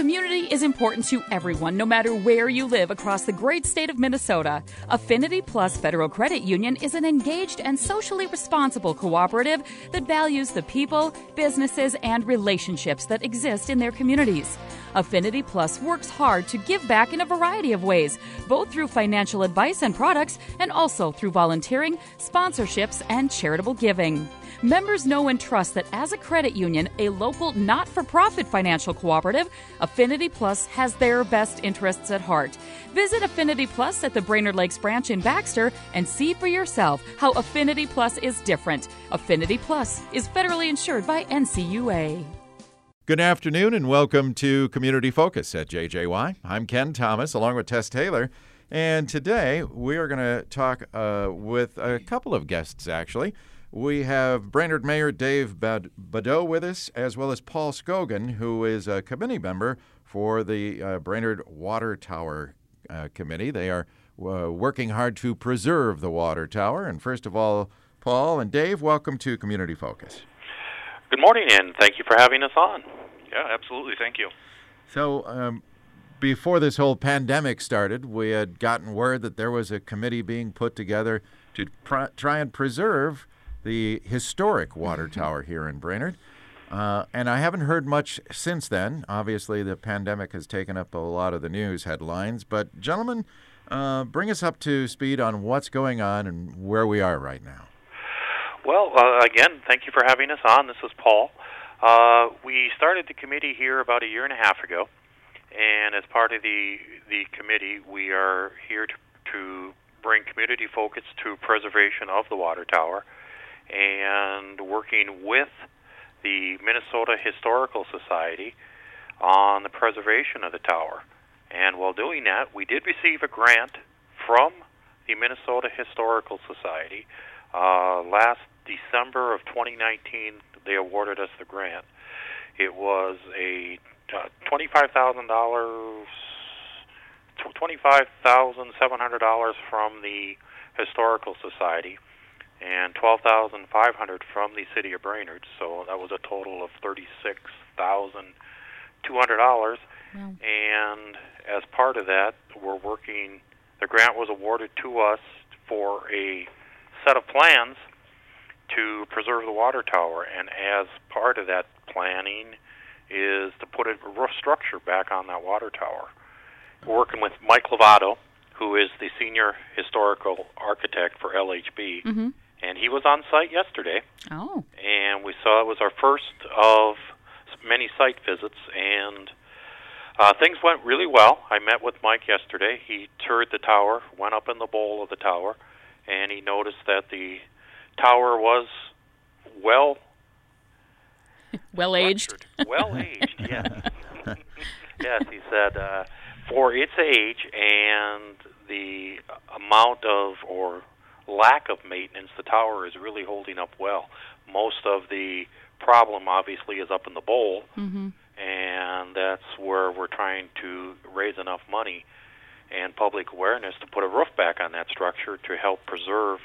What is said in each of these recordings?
Community is important to everyone, no matter where you live across the great state of Minnesota. Affinity Plus Federal Credit Union is an engaged and socially responsible cooperative that values the people, businesses, and relationships that exist in their communities. Affinity Plus works hard to give back in a variety of ways, both through financial advice and products, and also through volunteering, sponsorships, and charitable giving. Members know and trust that as a credit union, a local not for profit financial cooperative, Affinity Plus has their best interests at heart. Visit Affinity Plus at the Brainerd Lakes branch in Baxter and see for yourself how Affinity Plus is different. Affinity Plus is federally insured by NCUA. Good afternoon and welcome to Community Focus at JJY. I'm Ken Thomas along with Tess Taylor. And today we are going to talk uh, with a couple of guests, actually. We have Brainerd Mayor Dave Badeaux with us, as well as Paul Scogan, who is a committee member for the uh, Brainerd Water Tower uh, Committee. They are uh, working hard to preserve the water tower. And first of all, Paul and Dave, welcome to Community Focus. Good morning, and thank you for having us on. Yeah, absolutely. Thank you. So, um, before this whole pandemic started, we had gotten word that there was a committee being put together to pr- try and preserve the historic water mm-hmm. tower here in Brainerd. Uh, and I haven't heard much since then. Obviously, the pandemic has taken up a lot of the news headlines. But, gentlemen, uh, bring us up to speed on what's going on and where we are right now. Well, uh, again, thank you for having us on. This is Paul. Uh, we started the committee here about a year and a half ago, and as part of the the committee, we are here to, to bring community focus to preservation of the water tower and working with the Minnesota Historical Society on the preservation of the tower. And while doing that, we did receive a grant from the Minnesota Historical Society. Uh, last December of 2019, they awarded us the grant. It was a uh, $25,000, $25,700 from the Historical Society and twelve thousand five hundred from the city of Brainerd. So that was a total of thirty six thousand two hundred dollars. Wow. And as part of that, we're working. The grant was awarded to us for a set of plans to preserve the water tower, and as part of that planning is to put a roof structure back on that water tower. We're working with Mike Lovato, who is the senior historical architect for LHB. Mm-hmm and he was on site yesterday. Oh. And we saw it was our first of many site visits, and uh, things went really well. I met with Mike yesterday. He toured the tower, went up in the bowl of the tower, and he noticed that the tower was well. well aged. Well aged, yes. yes, he said uh, for its age and the amount of or lack of maintenance, the tower is really holding up well. Most of the problem, obviously, is up in the bowl, mm-hmm. and that's where we're trying to raise enough money and public awareness to put a roof back on that structure to help preserve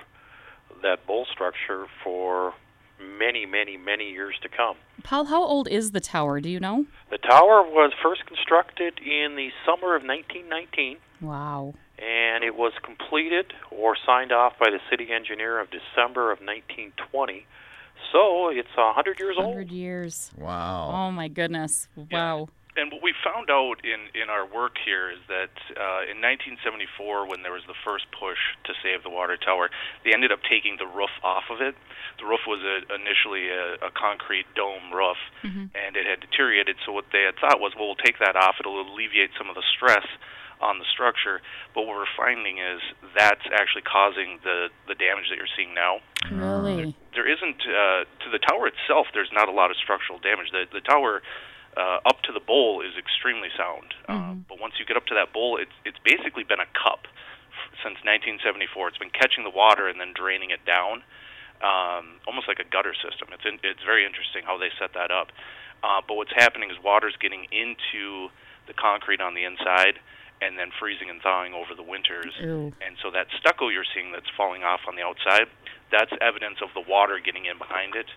that bowl structure for many, many, many years to come. Paul, how old is the tower? Do you know? The tower was first constructed in the summer of 1919. Wow and it was completed or signed off by the city engineer of December of 1920. So it's a hundred years 100 old. Hundred years. Wow. Oh my goodness. Wow. Yeah. And what we found out in, in our work here is that uh, in 1974, when there was the first push to save the water tower, they ended up taking the roof off of it. The roof was a, initially a, a concrete dome roof, mm-hmm. and it had deteriorated. So what they had thought was, well, we'll take that off. It'll alleviate some of the stress on the structure. But what we're finding is that's actually causing the the damage that you're seeing now. Really? There isn't uh, to the tower itself. There's not a lot of structural damage. The the tower. Uh, up to the bowl is extremely sound, uh, mm-hmm. but once you get up to that bowl, it's it's basically been a cup since 1974. It's been catching the water and then draining it down, um, almost like a gutter system. It's in, it's very interesting how they set that up. Uh, but what's happening is water's getting into the concrete on the inside, and then freezing and thawing over the winters. Ew. And so that stucco you're seeing that's falling off on the outside, that's evidence of the water getting in behind it.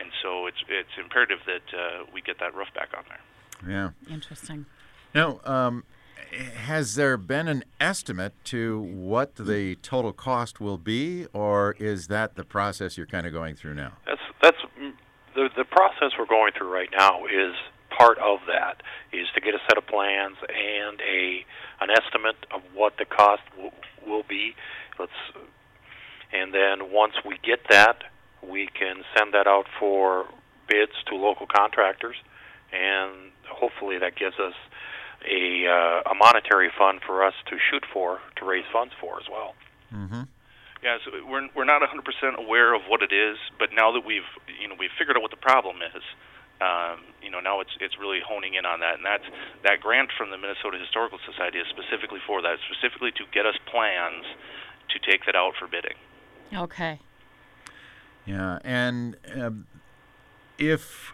And so it's it's imperative that uh, we get that roof back on there. Yeah. Interesting. Now, um, has there been an estimate to what the total cost will be, or is that the process you're kind of going through now? That's that's the the process we're going through right now is part of that is to get a set of plans and a an estimate of what the cost w- will be. Let's and then once we get that, we can send that out for bids to local contractors, and hopefully that gives us a uh, a monetary fund for us to shoot for to raise funds for as well. Mm-hmm. Yeah, so we're we're not 100% aware of what it is, but now that we've you know we've figured out what the problem is, um, you know now it's it's really honing in on that, and that's that grant from the Minnesota Historical Society is specifically for that, specifically to get us plans to take that out for bidding. Okay. Yeah, and um, if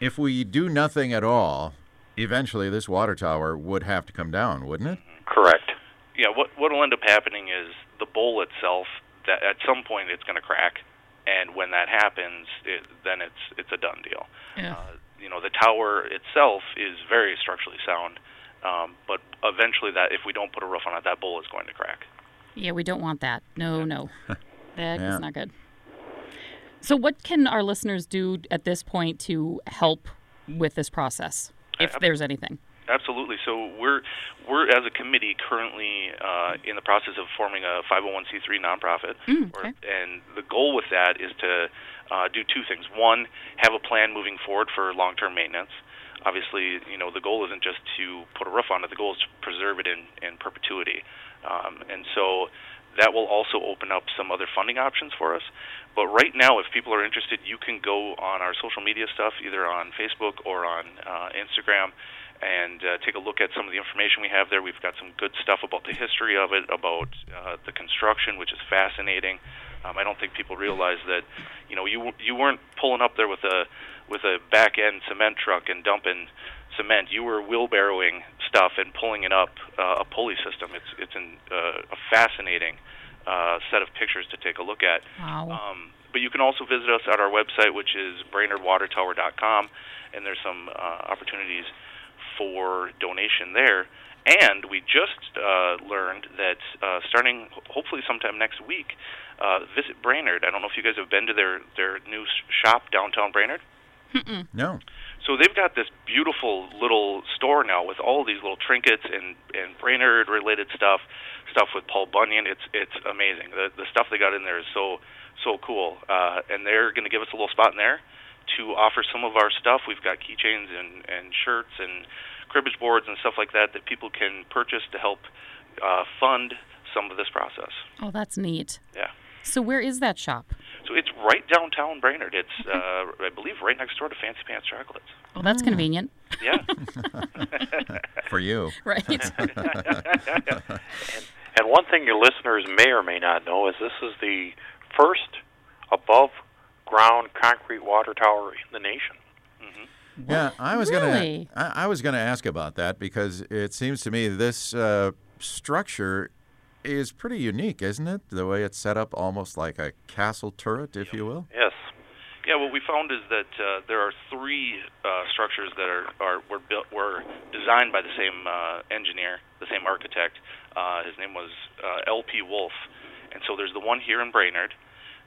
if we do nothing at all, eventually this water tower would have to come down, wouldn't it? Correct. Yeah, what what will end up happening is the bowl itself that at some point it's going to crack, and when that happens, it, then it's it's a done deal. Yeah. Uh, you know, the tower itself is very structurally sound, um, but eventually, that if we don't put a roof on it, that bowl is going to crack. Yeah, we don't want that. No, no. That is Yeah. not good. So, what can our listeners do at this point to help with this process, if Ab- there's anything? Absolutely. So we're we're as a committee currently uh, in the process of forming a 501c3 nonprofit, Mm, or- and the goal with that is to uh, do two things. One, have a plan moving forward for long-term maintenance. Obviously, you know the goal isn't just to put a roof on it. The goal is to preserve it in, in perpetuity, um, and so that will also open up some other funding options for us. But right now, if people are interested, you can go on our social media stuff, either on Facebook or on uh, Instagram, and uh, take a look at some of the information we have there. We've got some good stuff about the history of it, about uh, the construction, which is fascinating. Um, I don't think people realize that, you know, you you weren't pulling up there with a with a back end cement truck and dumping cement. You were wheelbarrowing stuff and pulling it up uh, a pulley system. It's it's an, uh, a fascinating uh, set of pictures to take a look at. Wow. Um, but you can also visit us at our website, which is BrainerdWaterTower.com, and there's some uh, opportunities for donation there. And we just uh, learned that uh, starting hopefully sometime next week, uh, visit Brainerd. I don't know if you guys have been to their their new shop downtown Brainerd. No. So they've got this beautiful little store now with all these little trinkets and and Brainerd related stuff, stuff with Paul Bunyan. It's it's amazing. The the stuff they got in there is so so cool. Uh, and they're going to give us a little spot in there to offer some of our stuff. We've got keychains and and shirts and cribbage boards and stuff like that that people can purchase to help uh, fund some of this process. Oh, that's neat. Yeah. So, where is that shop? So it's right downtown Brainerd. It's uh, I believe right next door to Fancy Pants Chocolates. Oh, that's convenient. Yeah. For you. Right. And one thing your listeners may or may not know is this is the first above ground concrete water tower in the nation. Yeah, I was Really? gonna. I, I was gonna ask about that because it seems to me this uh, structure is pretty unique, isn't it? The way it's set up, almost like a castle turret, if you will. Yes. Yeah, what we found is that uh, there are three uh, structures that are, are were built were designed by the same uh, engineer, the same architect. Uh, his name was uh, L.P. Wolff, and so there's the one here in Brainerd.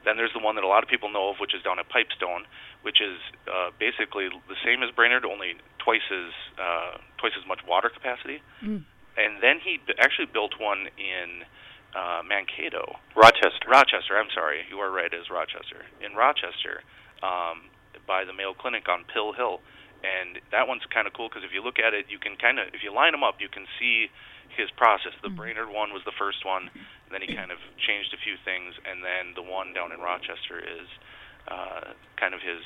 Then there's the one that a lot of people know of, which is down at Pipestone, which is uh, basically the same as Brainerd, only twice as uh, twice as much water capacity. And then he b- actually built one in uh, Mankato, Rochester. Rochester. I'm sorry, you are right. It is Rochester. In Rochester, um, by the Mayo Clinic on Pill Hill, and that one's kind of cool because if you look at it, you can kind of if you line them up, you can see his process. The Brainerd one was the first one, then he kind of changed a few things, and then the one down in Rochester is uh, kind of his.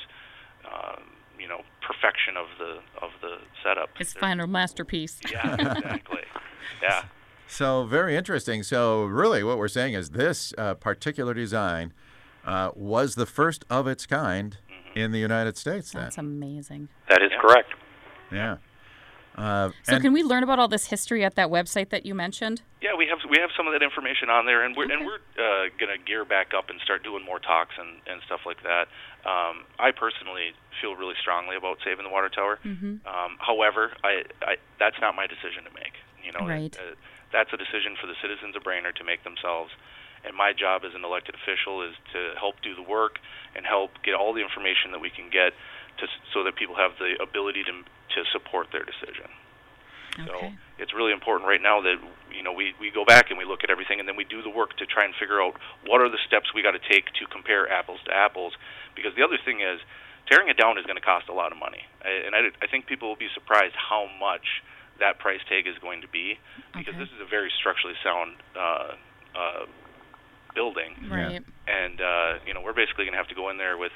Um, you know, perfection of the of the setup. His There- final masterpiece. Yeah, exactly. yeah. So very interesting. So really, what we're saying is this uh, particular design uh, was the first of its kind in the United States. Then, That's amazing. That is Yeah. correct. yeah. Uh, So, can we learn about all this history at that website that you mentioned? Yeah, we have we have some of that information on there, and we're and we're uh, gonna gear back up and start doing more talks and, and stuff like that. Um, I personally feel really strongly about saving the water tower. Mm-hmm. Um, however, I, I that's not my decision to make. You know, Right. uh, that's a decision for the citizens of Brainerd to make themselves. And my job as an elected official is to help do the work and help get all the information that we can get to, so that people have the ability to to support their decision. So Okay. it's really important right now that you know we, we go back and we look at everything and then we do the work to try and figure out what are the steps we got to take to compare apples to apples. Because the other thing is, tearing it down is going to cost a lot of money, I- and I, I think people will be surprised how much that price tag is going to be because Okay. this is a very structurally sound uh, uh, building, Right. and uh, you know we're basically going to have to go in there with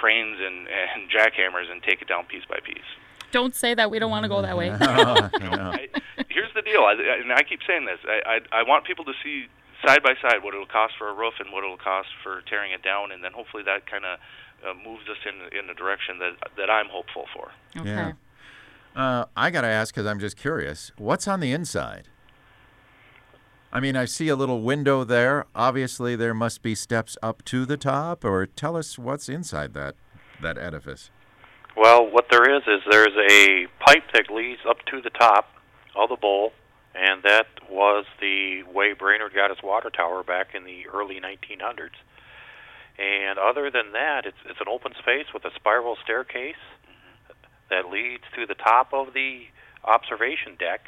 cranes and, and jackhammers and take it down piece by piece. Don't say that. We don't want to go that way. No. I, here's the deal, I, I- and I keep saying this. I, I I want people to see side by side what it'll cost for a roof and what it'll cost for tearing it down, and then hopefully that kind of uh, moves us in in the direction that that I'm hopeful for. Okay. Yeah. Uh, I got to ask because I'm just curious. What's on the inside? I mean, I see a little window there. Obviously, there must be steps up to the top. Or tell us what's inside that that edifice. Well, what there is is there's a pipe that leads up to the top of the bowl, and that was the way Brainerd got its water tower back in the early 1900s. And other than that, it's it's an open space with a spiral staircase that leads to the top of the observation deck,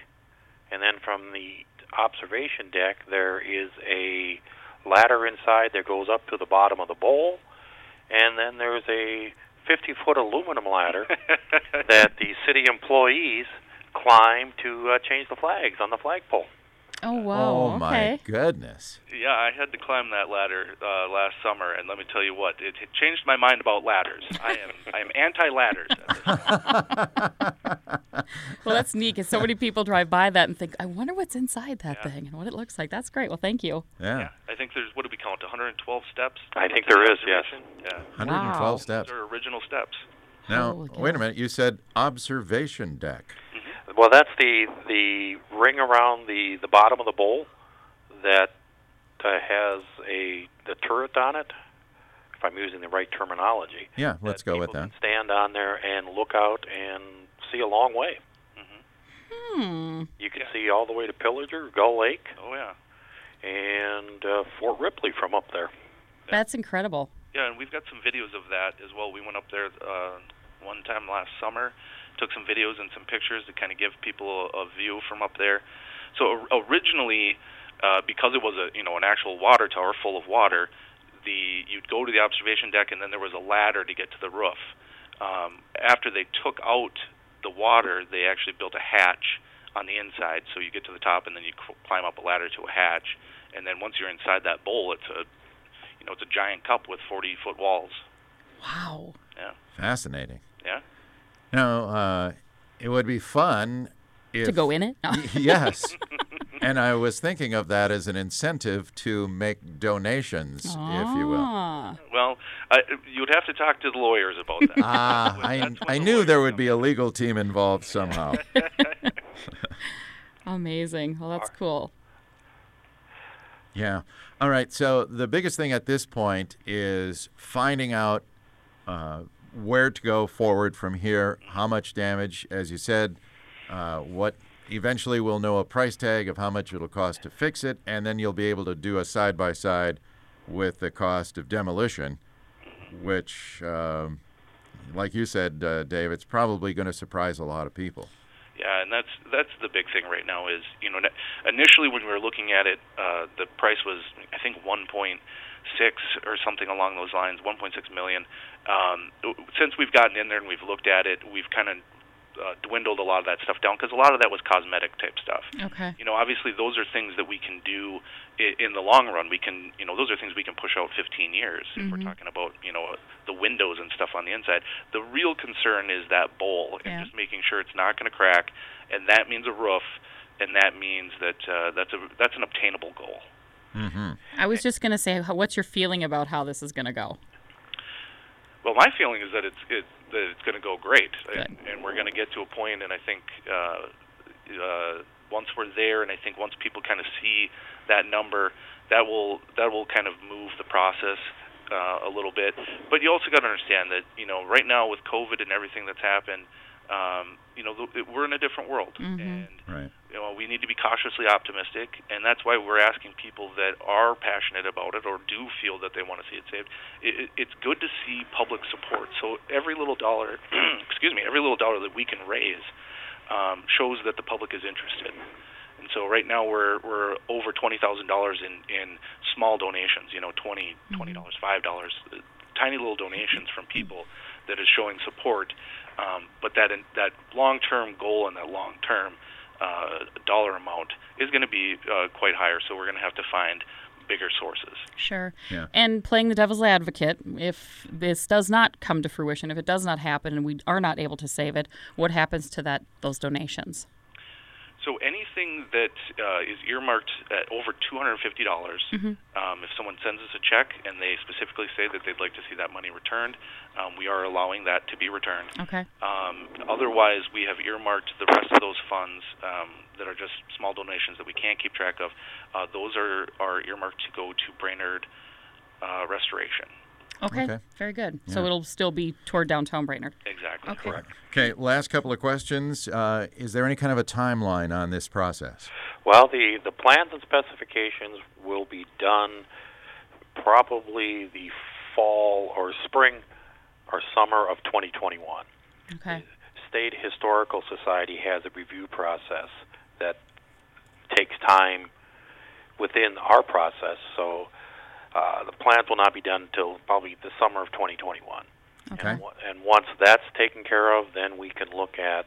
and then from the observation deck there is a ladder inside that goes up to the bottom of the bowl, and then there's a 50 foot aluminum ladder that the city employees climb to uh, change the flags on the flagpole. Oh wow. oh okay. my goodness! Yeah, I had to climb that ladder uh, last summer, and let me tell you what, it, it changed my mind about ladders. I am I am anti ladders. Well, that's neat because so many people drive by that and think, I wonder what's inside that Yeah. thing and what it looks like. That's great. Well, thank you. Yeah, Yeah, I think there's what do we count? 112 steps. I think there is, yes. observation? Yeah, 112 Wow. steps. those are original steps. Now, Holy wait a minute. You said observation deck. Well, that's the the ring around the the bottom of the bowl that uh, has a the turret on it. If I'm using the right terminology. Yeah, let's go with that. Can stand on there and look out and see a long way. Hmm. You can see all the way to Pillager, Gull Lake, Oh yeah. and uh, Fort Ripley from up there. That's incredible. Yeah, and we've got some videos of that as well. We went up there uh, one time last summer, took some videos and some pictures to kind of give people a, a view from up there. So o- originally, uh, because it was a you know an actual water tower full of water, the you'd go to the observation deck and then there was a ladder to get to the roof. Um, after they took out the water, they actually built a hatch on the inside, so you get to the top and then you c- climb up a ladder to a hatch, and then once you're inside that bowl, it's a you know it's a giant cup with 40 foot walls. Wow. Yeah. Fascinating. Yeah. Now, uh, it would be fun if To go in it? No. Yes. and I was thinking of that as an incentive to make donations, if you will. Ah. Well, I, you'd have to talk to the lawyers about that. Ah, I, I the knew there would come be a legal team involved somehow. Amazing. Well, that's cool. Yeah. All right. So the biggest thing at this point is finding out uh, where to go forward from here, how much damage, as you said, uh, what eventually we'll know a price tag of how much it'll cost to fix it, and then you'll be able to do a side by side with the cost of demolition, which, um, like you said, uh, Dave, it's probably going to surprise a lot of people. Yeah, and that's that's the big thing right now is you know initially when we were looking at it, uh, the price was I think 1.6 or something along those lines, 1.6 million. Um, since we've gotten in there and we've looked at it, we've kind of uh, dwindled a lot of that stuff down because a lot of that was cosmetic type stuff. Okay. You know, obviously those are things that we can do i- in the long run. We can, you know, those are things we can push out 15 years if we're talking about, you know, the windows and stuff on the inside. The real concern is that bowl and just making sure it's not going to crack, and that means a roof, and that means that uh, that's a that's an obtainable goal. Mm-hmm. I was just going to say, what's your feeling about how this is going to go? Well, my feeling is that it's it, that it's going to go great, and, and we're going to get to a point, and I think uh, uh, once we're there, and I think once people kind of see that number, that will that will kind of move the process. uh, a little bit. But you also got to understand that you know right now with COVID and everything that's happened, um, you know th- we're in a different world, and Right. Know we need to be cautiously optimistic, and that's why we're asking people that are passionate about it or do feel that they want to see it saved. It, it, it's good to see public support. So every little dollar, excuse me, every little dollar that we can raise um, shows that the public is interested. And so right now we're we're over twenty thousand dollars in in small donations. You know, twenty twenty dollars, five dollars, uh, tiny little donations from people that is showing support. Um, but that in, that long term goal and that long term uh, dollar amount is going to be uh, quite higher. So we're going to have to find bigger sources. Sure. Yeah. And playing the devil's advocate, if this does not come to fruition, if it does not happen and we are not able to save it, what happens to that those donations? So anything that uh, is earmarked at over two hundred and fifty dollars, Mm-hmm. um, if someone sends us a check and they specifically say that they'd like to see that money returned, um, we are allowing that to be returned. Okay. Um, otherwise, we have earmarked the rest of those funds um, that are just small donations that we can't keep track of. Uh, those are, are earmarked to go to Brainerd uh, Restoration. Okay. Okay. Very good. So it'll still be toward downtown Brainerd. Exactly. Okay. Correct. Okay, last couple of questions. Uh, is there any kind of a timeline on this process? Well, the, the plans and specifications will be done probably the fall or spring or summer of 2021. Okay. State Historical Society has a review process that takes time within our process, so uh, the plans will not be done until probably the summer of 2021. Okay. And, wa- and once that's taken care of, then we can look at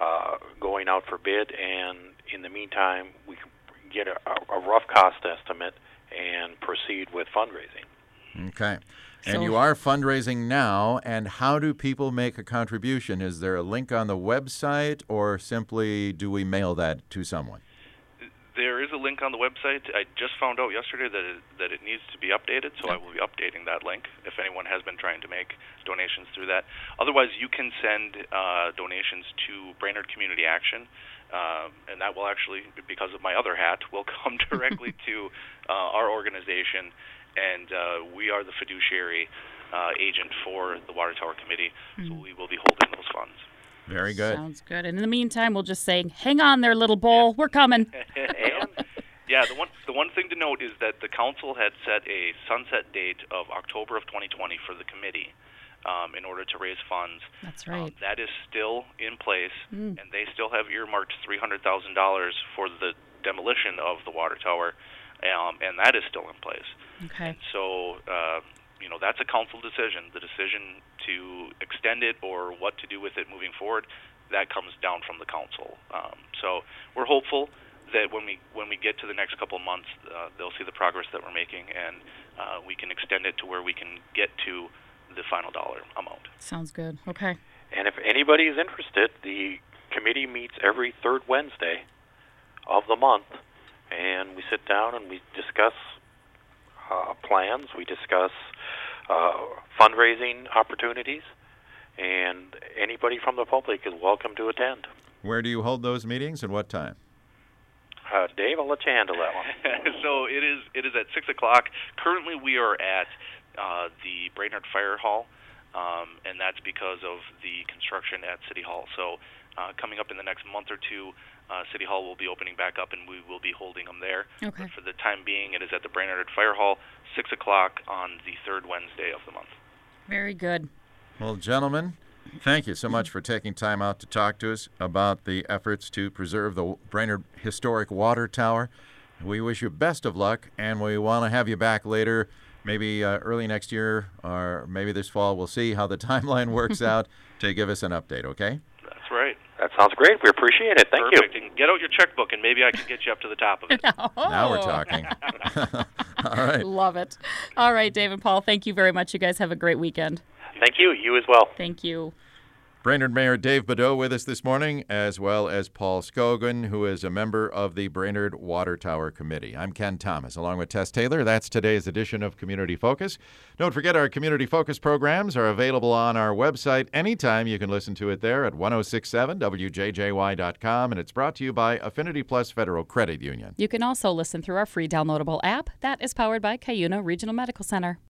uh, going out for bid, and in the meantime, we can get a, a rough cost estimate and proceed with fundraising. Okay. And So- you are fundraising now, and how do people make a contribution? Is there a link on the website, or simply do we mail that to someone? There is a link on the website. I just found out yesterday that it, that it needs to be updated, so I will be updating that link if anyone has been trying to make donations through that. Otherwise, you can send uh, donations to Brainerd Community Action, um, and that will actually, because of my other hat, will come directly to uh, our organization, and uh, we are the fiduciary uh, agent for the Water Tower Committee, so we will be holding those funds. Very good. Sounds good. And in the meantime, we'll just say, hang on there, little bowl. We're coming. and yeah, the one the one thing to note is that the council had set a sunset date of October of 2020 for the committee um, in order to raise funds. That's Um, right. that is still in place, Mm. and they still have earmarked three hundred thousand dollars for the demolition of the water tower, um, and that is still in place. Okay. And So, uh, you know, that's a council decision. The decision to extend it or what to do with it moving forward, that comes down from the council. Um, so, we're hopeful that when we when we get to the next couple of months, uh, they'll see the progress that we're making, and uh, we can extend it to where we can get to the final dollar amount. Sounds good. Okay. And if anybody is interested, the committee meets every third Wednesday of the month, and we sit down and we discuss uh, plans, we discuss uh, fundraising opportunities, and anybody from the public is welcome to attend. Where do you hold those meetings and what time? Uh, Dave, I'll let you handle that one. so it is it is at six o'clock. Currently, we are at uh, the Brainerd Fire Hall, um, and that's because of the construction at City Hall. So uh, coming up in the next month or two, uh, City Hall will be opening back up, and we will be holding them there. Okay. But for the time being, it is at the Brainerd Fire Hall, six o'clock on the third Wednesday of the month. Very good. Well, gentlemen, thank you so much for taking time out to talk to us about the efforts to preserve the Brainerd Historic Water Tower. We wish you best of luck, and we want to have you back later, maybe uh, early next year or maybe this fall. We'll see how the timeline works out to give us an update, okay? That's right. That sounds great. We appreciate it. Thank Perfect. And get out your checkbook, and maybe I can get you up to the top of it. Now we're Oh. talking. All right. Love it. All right, David Paul, thank you very much. You guys have a great weekend. Thank you. You as well. Thank you. Brainerd Mayor Dave Badeaux with us this morning, as well as Paul Scogan, who is a member of the Brainerd Water Tower Committee. I'm Ken Thomas, along with Tess Taylor. That's today's edition of Community Focus. Don't forget our Community Focus programs are available on our website anytime. You can listen to it there at 1067wjjy.com, and it's brought to you by Affinity Plus Federal Credit Union. You can also listen through our free downloadable app that is powered by Cuyuna Regional Medical Center.